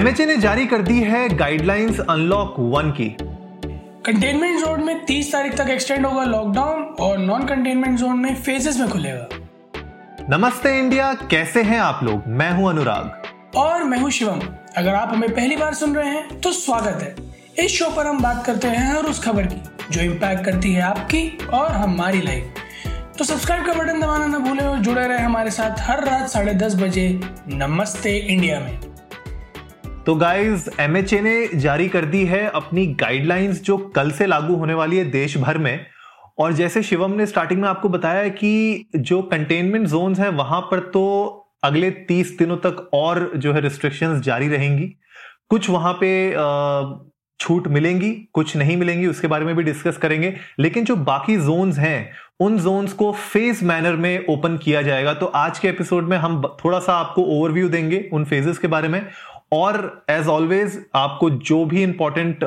MHA ने जारी कर दी है गाइडलाइंस अनलॉक वन की। कंटेनमेंट जोन में 30 तारीख तक एक्सटेंड होगा लॉकडाउन और नॉन कंटेनमेंट जोन में फेजेस में खुलेगा। नमस्ते इंडिया कैसे हैं आप लोग? मैं हूँ अनुराग। और मैं हूँ शिवम। अगर आप हमें पहली बार सुन रहे हैं तो स्वागत है। इस शो पर हम बात करते हैं हर उस खबर की जो इम्पैक्ट करती है आपकी और हमारी लाइफ तो सब्सक्राइब का बटन दबाना ना भूलें और जुड़े रहे हमारे साथ हर रात साढ़े दस बजे नमस्ते इंडिया में। तो गाइस एमएचए ने जारी कर दी है अपनी गाइडलाइंस जो कल से लागू होने वाली है देश भर में। और जैसे शिवम ने स्टार्टिंग में आपको बताया कि जो कंटेनमेंट जोन्स हैं, वहाँ पर तो अगले तीस दिनों तक और जो है रिस्ट्रिक्शंस जारी रहेंगी। कुछ वहाँ पे छूट मिलेंगी, कुछ नहीं मिलेंगी, उसके बारे में भी डिस्कस करेंगे। लेकिन जो बाकी जोन्स हैं, उन जोन्स को फ़ेज़ मैनर में ओपन किया जाएगा। तो आज के एपिसोड में हम थोड़ा सा आपको ओवरव्यू देंगे उन फेजेस के बारे में। और एज ऑलवेज आपको जो भी इंपॉर्टेंट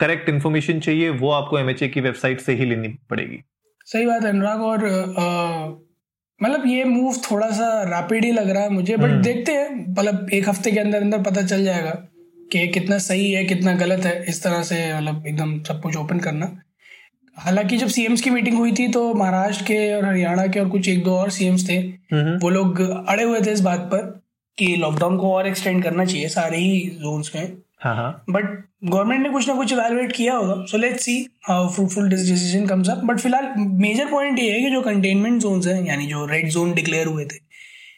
करेक्ट इंफॉर्मेशन चाहिए वो आपको एमएचए की वेबसाइट से ही लेनी पड़ेगी सही बात है अनुराग और मतलब ये मूव थोड़ा सा रैपिड ही लग रहा है मुझे बट हम्म। देखते हैं मतलब एक हफ़्ते के अंदर अंदर पता चल जाएगा कि कितना सही है कितना गलत है इस तरह से मतलब एकदम सब कुछ ओपन करना हालाँकि जब सीएम्स की मीटिंग हुई थी तो महाराष्ट्र के और हरियाणा के और कुछ एक दो और सीएम्स थे हम्म। वो लोग अड़े हुए थे इस बात पर कि लॉकडाउन को और एक्सटेंड करना चाहिए सारे ही जोन्स में। बट गवर्नमेंट ने कुछ ना कुछ इवेलुएट किया होगा। So let's see how fruitful decision comes up but फ़िलहाल मेजर पॉइंट ये है कि जो कंटेनमेंट जोन्स हैं यानी जो रेड जोन डिक्लेयर हुए थे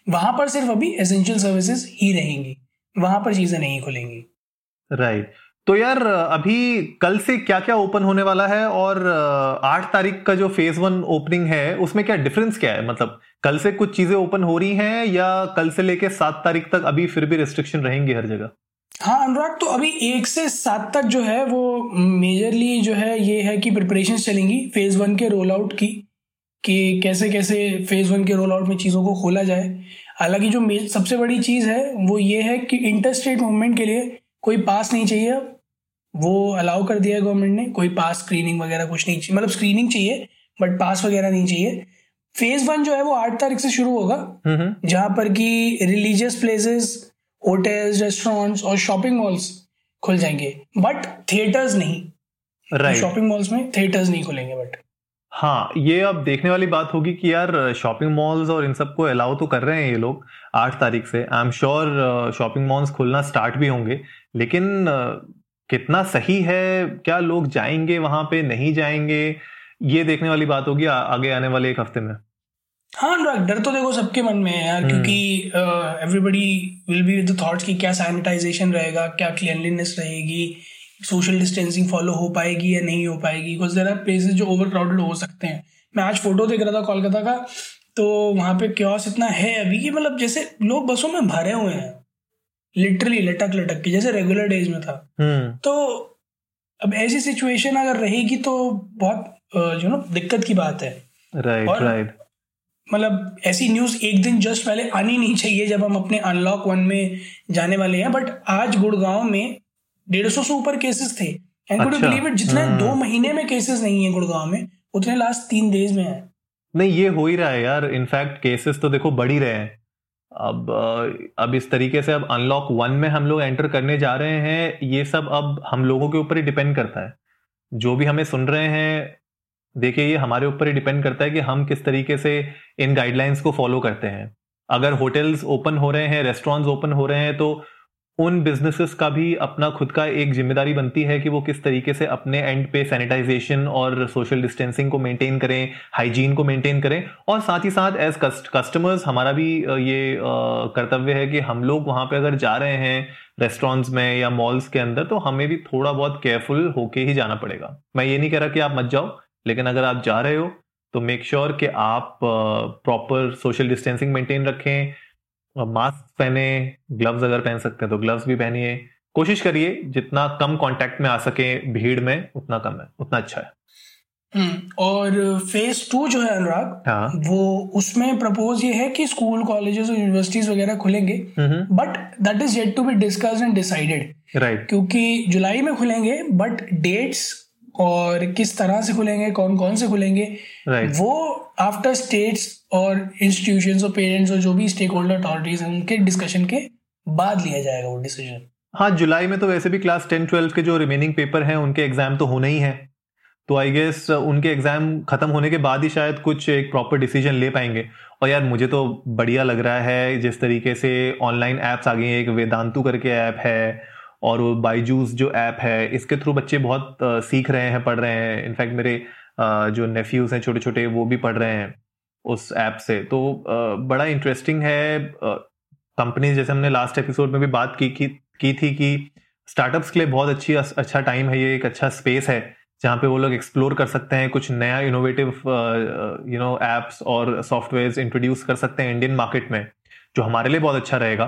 वहाँ पर सिर्फ़ अभी एसेंशियल सर्विसेज़ ही रहेंगी। वहाँ पर चीज़ें नहीं खुलेंगी। Right right. तो यार, अभी कल से क्या क्या ओपन होने वाला है और आठ तारीख का जो फ़ेज़ वन ओपनिंग है, उसमें क्या डिफरेंस क्या है? मतलब कल से कुछ चीज़ें ओपन हो रही हैं या कल से लेके सात तारीख तक अभी फिर भी रिस्ट्रिक्शन रहेंगे हर जगह? हाँ अनुराग तो अभी एक से सात तक जो है, वो मेजरली जो है, ये है कि प्रिपरेशन चलेंगी फ़ेज़ वन के रोल आउट की, कि कैसे कैसे फ़ेज़ वन के रोल आउट में चीज़ों को खोला जाए। हालाँकि जो सबसे बड़ी चीज़ है, वो ये है कि इंटर स्टेट मूवमेंट के लिए कोई पास नहीं चाहिए। वो अलाउ कर दिया है गवर्नमेंट ने कोई पास स्क्रीनिंग वगैरह कुछ नहीं चाहिए। मतलब स्क्रीनिंग चाहिए बट पास वगैरह नहीं चाहिए। फ़ेज़ वन जो है वो आठ तारीख से शुरू होगा जहाँ पर कि रिलीजियस प्लेसेस होटल्स रेस्टोरेंट्स और शॉपिंग मॉल्स खुल जाएँगे। बट थिएटर्स नहीं। राइट शॉपिंग मॉल्स में थिएटर्स नहीं खुलेंगे बट हाँ ये अब देखने वाली बात होगी कि यार शॉपिंग मॉल्स और इन सबको अलाउ तो कर रहे हैं ये लोग आठ तारीख से। I am sure shopping malls Khulna start भी होंगे लेकिन कितना सही है क्या लोग जाएँगे वहाँ पे नहीं जाएँगे ये देखने वाली बात होगी आगे आने वाले एक हफ़्ते में। हाँ अनुराग डर तो देखो सबके मन में है यार क्योंकि everybody will be with thoughts कि क्या सैनिटाइजेशन रहेगा क्या क्लियनलीनेस रहेगी सोशल डिस्टेंसिंग फॉलो हो पाएगी या नहीं हो पाएगी बिकॉज़ देर आर प्लेसेज जो ओवर क्राउडेड हो सकते हैं। मैं आज फ़ोटो देख रहा था कोलकाता का तो वहाँ पे क्योस इतना है अभी कि मतलब जैसे लोग बसों में भरे हुए हैं। लिटरली लटक लटक के जैसे रेगुलर डेज़ में था। हम्म। तो अब ऐसी सिचुएशन अगर रहेगी तो बहुत यू नो दिक्कत की बात है। Right right, right right. मतलब ऐसी न्यूज़ एक दिन जस्ट पहले आनी नहीं चाहिए जब हम अपने अनलॉक वन में जाने वाले हैं। बट आज गुड़गांव में डेढ़ सौ से ऊपर केसेस थे। एंड बिलीव इट जितने हम्म। दो महीने में केसेस नहीं है गुड़गांव में उतने लास्ट तीन डेज़ में है। नहीं ये हो ही रहा है यार। इनफैक्ट केसेस तो देखो बढ़ ही रहे हैं। अब अब इस तरीके से अब अनलॉक वन में हम लोग एंटर करने जा रहे हैं, ये सब अब हम लोगों के ऊपर ही डिपेंड करता है। जो भी हमें सुन रहे हैं, देखिए ये हमारे ऊपर ही डिपेंड करता है कि हम किस तरीके से इन गाइडलाइंस को फॉलो करते हैं। अगर होटल्स ओपन हो रहे हैं रेस्टोरेंट्स ओपन हो रहे हैं तो उन बिजनेसेस का भी अपना खुद का एक ज़िम्मेदारी बनती है कि वो किस तरीके से अपने एंड पे सैनिटाइजेशन और सोशल डिस्टेंसिंग को मेंटेन करें हाइजीन को मेंटेन करें और साथ ही साथ एज कस्टमर्स हमारा भी ये कर्तव्य है कि हम लोग वहाँ पे अगर जा रहे हैं रेस्टोरेंट्स में या मॉल्स के अंदर तो हमें भी थोड़ा बहुत केयरफुल होके ही जाना पड़ेगा। मैं ये नहीं कह रहा कि आप मत जाओ, लेकिन अगर आप जा रहे हो तो मेक श्योर sure कि आप प्रॉपर सोशल डिस्टेंसिंग मेंटेन रखें मास्क पहने ग्लव्स अगर पहन सकते हैं तो ग्लव्स भी पहनिए। कोशिश करिए जितना कम कांटेक्ट में आ सके भीड़ में उतना कम है उतना अच्छा है। हम्म, और फ़ेज़ टू जो है अनुराग हाँ. वो उसमें प्रपोज ये है कि स्कूल कॉलेजेस और यूनिवर्सिटीज वगैरह खुलेंगे but that is yet to be discuss and decided right क्योंकि जुलाई में खुलेंगे बट डेट्स और किस तरह से खुलेंगे कौन कौन से खुलेंगे right. वो आफ्टर स्टेट्स और इंस्टीट्यूशन और पेरेंट्स और जो भी स्टेक होल्डर अथॉरिटीज हैं उनके डिस्कशन के बाद लिया जाएगा वो डिसीज़न हाँ जुलाई में तो वैसे भी क्लास टेन ट्वेल्व के जो रिमेनिंग पेपर हैं उनके एग्ज़ाम तो होने ही हैं। तो आई गेस उनके एग्ज़ाम खत्म होने के बाद ही शायद कुछ एक प्रॉपर डिसीज़न ले पाएँगे। और यार मुझे तो बढ़िया लग रहा है जिस तरीके से ऑनलाइन एप्स आ गई हैं एक वेदांतु करके ऐप है और वो बाईजूस जो ऐप है इसके थ्रू बच्चे बहुत सीख रहे हैं पढ़ रहे हैं। इनफैक्ट मेरे जो नेफ्यूज हैं छोटे छोटे वो भी पढ़ रहे हैं उस ऐप से। तो बड़ा इंटरेस्टिंग है कंपनी जैसे हमने लास्ट एपिसोड में भी बात की की, की थी कि स्टार्टअप्स के लिए बहुत अच्छी अच्छा टाइम है ये एक अच्छा स्पेस है जहाँ पे वो लोग एक्सप्लोर कर सकते हैं कुछ नया इनोवेटिव यू नो एप्स और सॉफ्टवेयर इंट्रोड्यूस कर सकते हैं इंडियन मार्केट में जो हमारे लिए बहुत अच्छा रहेगा।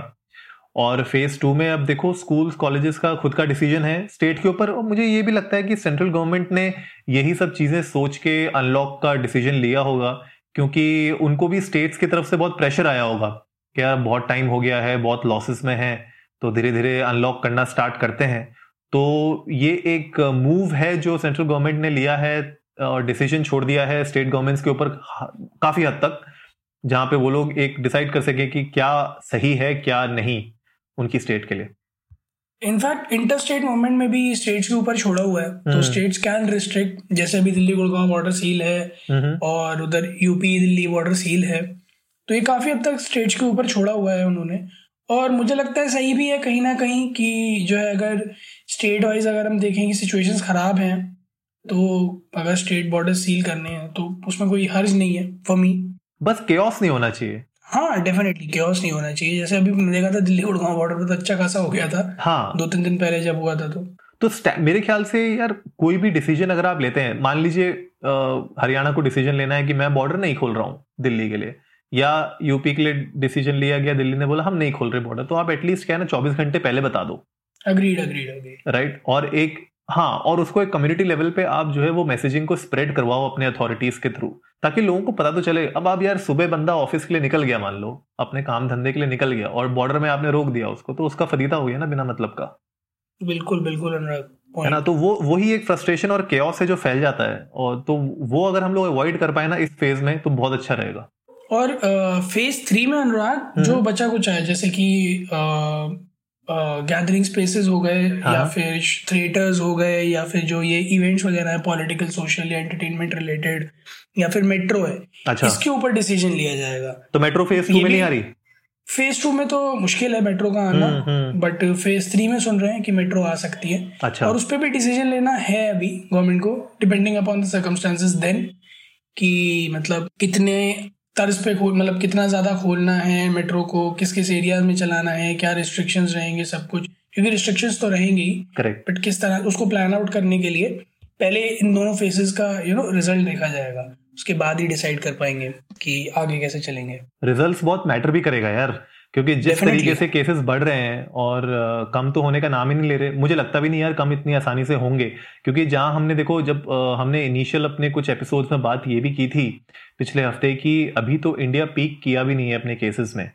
और फ़ेज़ टू में अब देखो स्कूल्स कॉलेजेस का खुद का डिसीज़न है स्टेट के ऊपर। और मुझे ये भी लगता है कि सेंट्रल गवर्नमेंट ने यही सब चीज़ें सोच के अनलॉक का डिसीज़न लिया होगा, क्योंकि उनको भी स्टेट्स की तरफ़ से बहुत प्रेशर आया होगा कि यार बहुत टाइम हो गया है, बहुत लॉसेस में है तो धीरे धीरे अनलॉक करना स्टार्ट करते हैं। तो ये एक मूव है जो सेंट्रल गवर्नमेंट ने लिया है और डिसीज़न छोड़ दिया है स्टेट गवर्नमेंट्स के ऊपर काफ़ी हद तक, जहाँ पे वो लोग एक डिसाइड कर सके कि क्या सही है, क्या नहीं। उनकी स्टेट के लिए। इनफैक्ट इंटर स्टेट मूवमेंट में भी स्टेट्स के ऊपर छोड़ा हुआ है। तो स्टेट्स कैन रिस्ट्रिक्ट जैसे अभी दिल्ली गुड़गांव बॉर्डर सील है हम्म। और उधर यूपी दिल्ली बॉर्डर सील है। तो ये काफ़ी हद तक स्टेट्स के ऊपर छोड़ा हुआ है उन्होंने। और मुझे लगता है सही भी है कहीं ना कहीं कि जो है अगर स्टेट वाइज अगर हम देखें कि सिचुएशंस खराब हैं तो अगर स्टेट बॉर्डर सील करने हैं तो उसमें कोई हर्ज नहीं है फॉर मी बस केओस नहीं होना चाहिए। हाँ डेफिनेटली केओस नहीं होना चाहिए। जैसे अभी मैंने देखा था दिल्ली गुड़गांव बॉर्डर पर तो अच्छा खासा हो गया था। हाँ। दो तीन दिन पहले जब हुआ था तो। तो मेरे ख्याल से यार कोई भी डिसीज़न अगर आप लेते हैं मान लीजिए हरियाणा को डिसीज़न लेना है कि मैं बॉर्डर नहीं खोल रहा हूँ दिल्ली के लिए या यूपी के लिए डिसीज़न लिया गया दिल्ली ने बोला हम नहीं खोल रहे बॉर्डर तो आप एटलीस्ट क्या है ना चौबीस घंटे पहले बता दो। अग्रीड अग्रीड अग्रीड राइट और एक हाँ और उसको एक कम्युनिटी लेवल पे आप जो है वो मैसेजिंग को स्प्रेड करवाओ अपने अथॉरिटीज के थ्रू ताकि लोगों को पता तो चले अब आप यार सुबह बंदा ऑफ़िस के लिए निकल गया मान लो अपने काम धंधे के लिए निकल गया और बॉर्डर में आपने रोक दिया उसको तो उसका फरीदा हो गया ना बिना मतलब का। बिल्कुल बिल्कुल है ना? तो वो वही एक फ्रस्ट्रेशन और केओस है जो फैल जाता है और तो वो अगर हम लोग अवॉइड कर पाए ना इस फ़ेज़ में तो बहुत अच्छा रहेगा। और फ़ेज़ थ्री में अनुराग जो हम्म। बचा कुछ है जैसे कि गैदरिंग स्पेसेस हो गए हाँ. या फिर थिएटर्स हो गए या फिर जो ये इवेंट्स वगैरह है पॉलिटिकल सोशल या एंटरटेनमेंट रिलेटेड या फिर मेट्रो है अच्छा। इसके ऊपर डिसीज़न लिया जाएगा। तो मेट्रो फ़ेज़ टू में नहीं आ रही? फ़ेज़ टू में तो मुश्किल है मेट्रो का आना बट फ़ेज़ थ्री में सुन रहे हैं कि मेट्रो आ सकती है। अच्छा। और उस पर भी डिसीज़न लेना है अभी गवर्नमेंट को depending upon the circumstances then कि मतलब कितने तर्ज पे खोल मतलब कितना ज़्यादा खोलना है मेट्रो को किस किस एरिया में चलाना है क्या रिस्ट्रिक्शंस रहेंगे सब कुछ? क्योंकि रिस्ट्रिक्शंस तो रहेंगी करेक्ट बट किस तरह उसको प्लान आउट करने के लिए पहले इन दोनों फेसेस का यू नो रिज़ल्ट देखा जाएगा। उसके बाद ही डिसाइड कर पाएँगे कि आगे कैसे चलेंगे। रिजल्ट्स बहुत मैटर भी करेगा यार। क्योंकि जिस तरीके से केसेस बढ़ रहे हैं और कम तो होने का नाम ही नहीं ले रहे मुझे लगता भी नहीं यार कम इतनी आसानी से होंगे। क्योंकि जहाँ हमने देखो जब हमने इनिशियल अपने कुछ एपिसोड्स में बात ये भी की थी पिछले हफ़्ते की अभी तो इंडिया पीक किया भी नहीं है अपने केसेस में।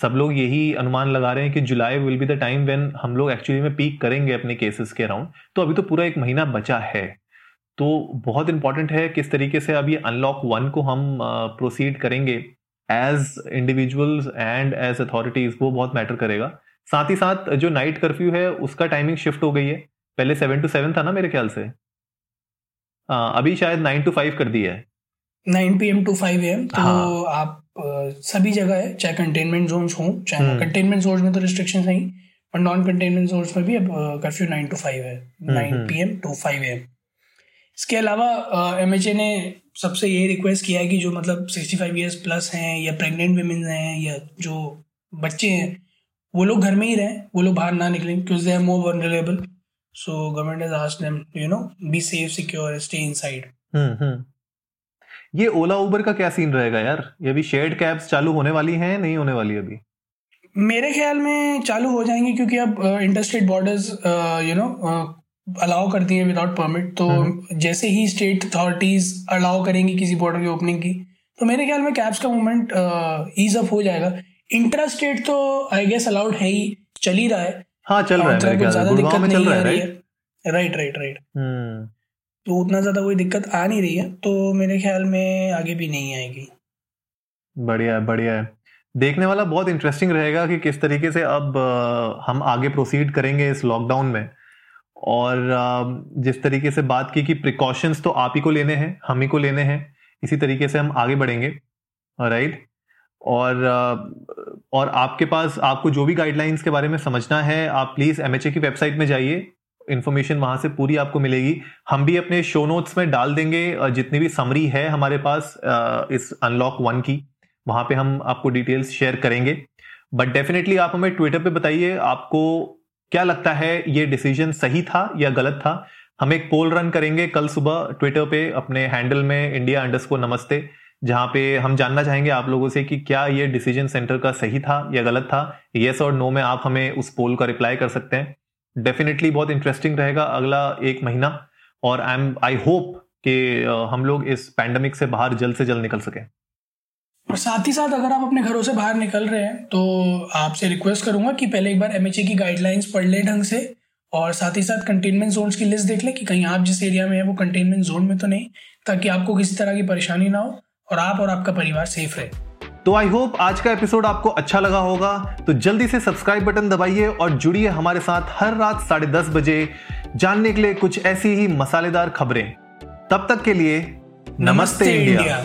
सब लोग यही अनुमान लगा रहे हैं कि July will be the time when हम लोग एक्चुअली में पीक करेंगे अपने केसेस के अराउंड तो अभी तो पूरा एक महीना बचा है। तो बहुत इंपॉर्टेंट है किस तरीके से अभी अनलॉक वन को हम प्रोसीड करेंगे। As individuals and as authorities वो बहुत मैटर करेगा। साथ ही साथ जो नाइट कर्फ्यू है उसका टाइमिंग शिफ्ट हो गई है। पहले सेवन टू सेवन था ना मेरे ख्याल से? आ, अभी शायद नाइन टू फाइव कर दिया है। Nine PM to five AM M तो हाँ. आप सभी जगह है चाहे कंटेनमेंट जोन हो चाहे कंटेनमेंट जोन में तो रिस्ट्रिक्शन है और नॉन कंटेनमेंट जोन में भी अब कर्फ्यू नाइन टू फाइव है। Nine PM to five AM M इसके अलावा एम ए ने सबसे ये रिक्वेस्ट किया है कि जो मतलब सिक्सटी फाइव ईयर्स प्लस हैं या प्रेग्नेंट वेमेन हैं या जो बच्चे हैं वो लोग घर में ही रहें वो लोग बाहर ना निकलें क्योंकि they are more vulnerable so government has asked them you know be safe secure stay inside ये ओला उबर का क्या सीन रहेगा यार? ये अभी शेयर्ड कैब्स चालू होने वाली हैं नहीं होने वाली अभी? मेरे ख्याल में चालू हो जाएँगे क्योंकि अब interstate borders you know allow कर दिए विदाउट परमिट तो हम्म। जैसे ही स्टेट अथॉरिटीज अलाउ करेंगी किसी बॉर्डर की ओपनिंग की तो मेरे ख्याल में कैब्स का मूवमेंट ईज अप हो जाएगा। इंट्रा स्टेट तो आई गेस अलाउड है ही चल ही रहा है। हाँ चल रहा है ज़्यादा दिक्कत नहीं आ रही है। राइट राइट राइट तो उतना ज़्यादा कोई दिक्कत आ नहीं रही है तो मेरे ख्याल में आगे भी नहीं आएगी। बढ़िया बढ़िया है। देखने वाला बहुत इंटरेस्टिंग रहेगा कि किस तरीके से अब हम आगे प्रोसीड करेंगे इस लॉकडाउन में। और जिस तरीके से बात की कि प्रिकॉशंस तो आप ही को लेने हैं, हम ही को लेने हैं, इसी तरीके से हम आगे बढ़ेंगे राइट और और आपके पास, आपको जो भी गाइडलाइंस के बारे में समझना है, आप प्लीज़ एमएचए की वेबसाइट में जाइए इन्फॉर्मेशन वहाँ से पूरी आपको मिलेगी। हम भी अपने शो नोट्स में डाल देंगे जितनी भी समरी है हमारे पास इस अनलॉक वन की, वहाँ पे हम आपको डिटेल्स शेयर करेंगे। बट डेफिनेटली आप हमें ट्विटर पे बताइए, आपको क्या लगता है ये डिसीज़न सही था या गलत था? हम एक पोल रन करेंगे कल सुबह ट्विटर पे अपने हैंडल में इंडिया अंडर्स को नमस्ते, जहाँ पे हम जानना चाहेंगे आप लोगों से कि क्या ये डिसीज़न सेंटर का सही था या गलत था। येस और नो में आप हमें उस पोल का रिप्लाई कर सकते हैं। डेफिनेटली बहुत इंटरेस्टिंग रहेगा अगला एक महीना और आई एम आई होप कि हम लोग इस पैंडमिक से बाहर जल्द से जल्द निकल सकें। और साथ ही साथ अगर आप अपने घरों से बाहर निकल रहे हैं तो आपसे रिक्वेस्ट करूँगा कि पहले एक बार एम की गाइडलाइंस पढ़ लें ढंग से और साथ ही साथ कंटेनमेंट जोन्स की लिस्ट देख लें कि कहीं आप जिस एरिया में है वो कंटेनमेंट जोन में तो नहीं ताकि आपको किसी तरह की परेशानी ना हो और आप और आपका परिवार सेफ़ रहे। तो आई होप आज का एपिसोड आपको अच्छा लगा होगा। तो जल्दी से सब्सक्राइब बटन दबाइए और जुड़िए हमारे साथ हर रात साढ़े दस बजे जानने के लिए कुछ ऐसी ही मसालेदार खबरें। तब तक के लिए नमस्ते, नमस्ते इंडिया, इंडिया।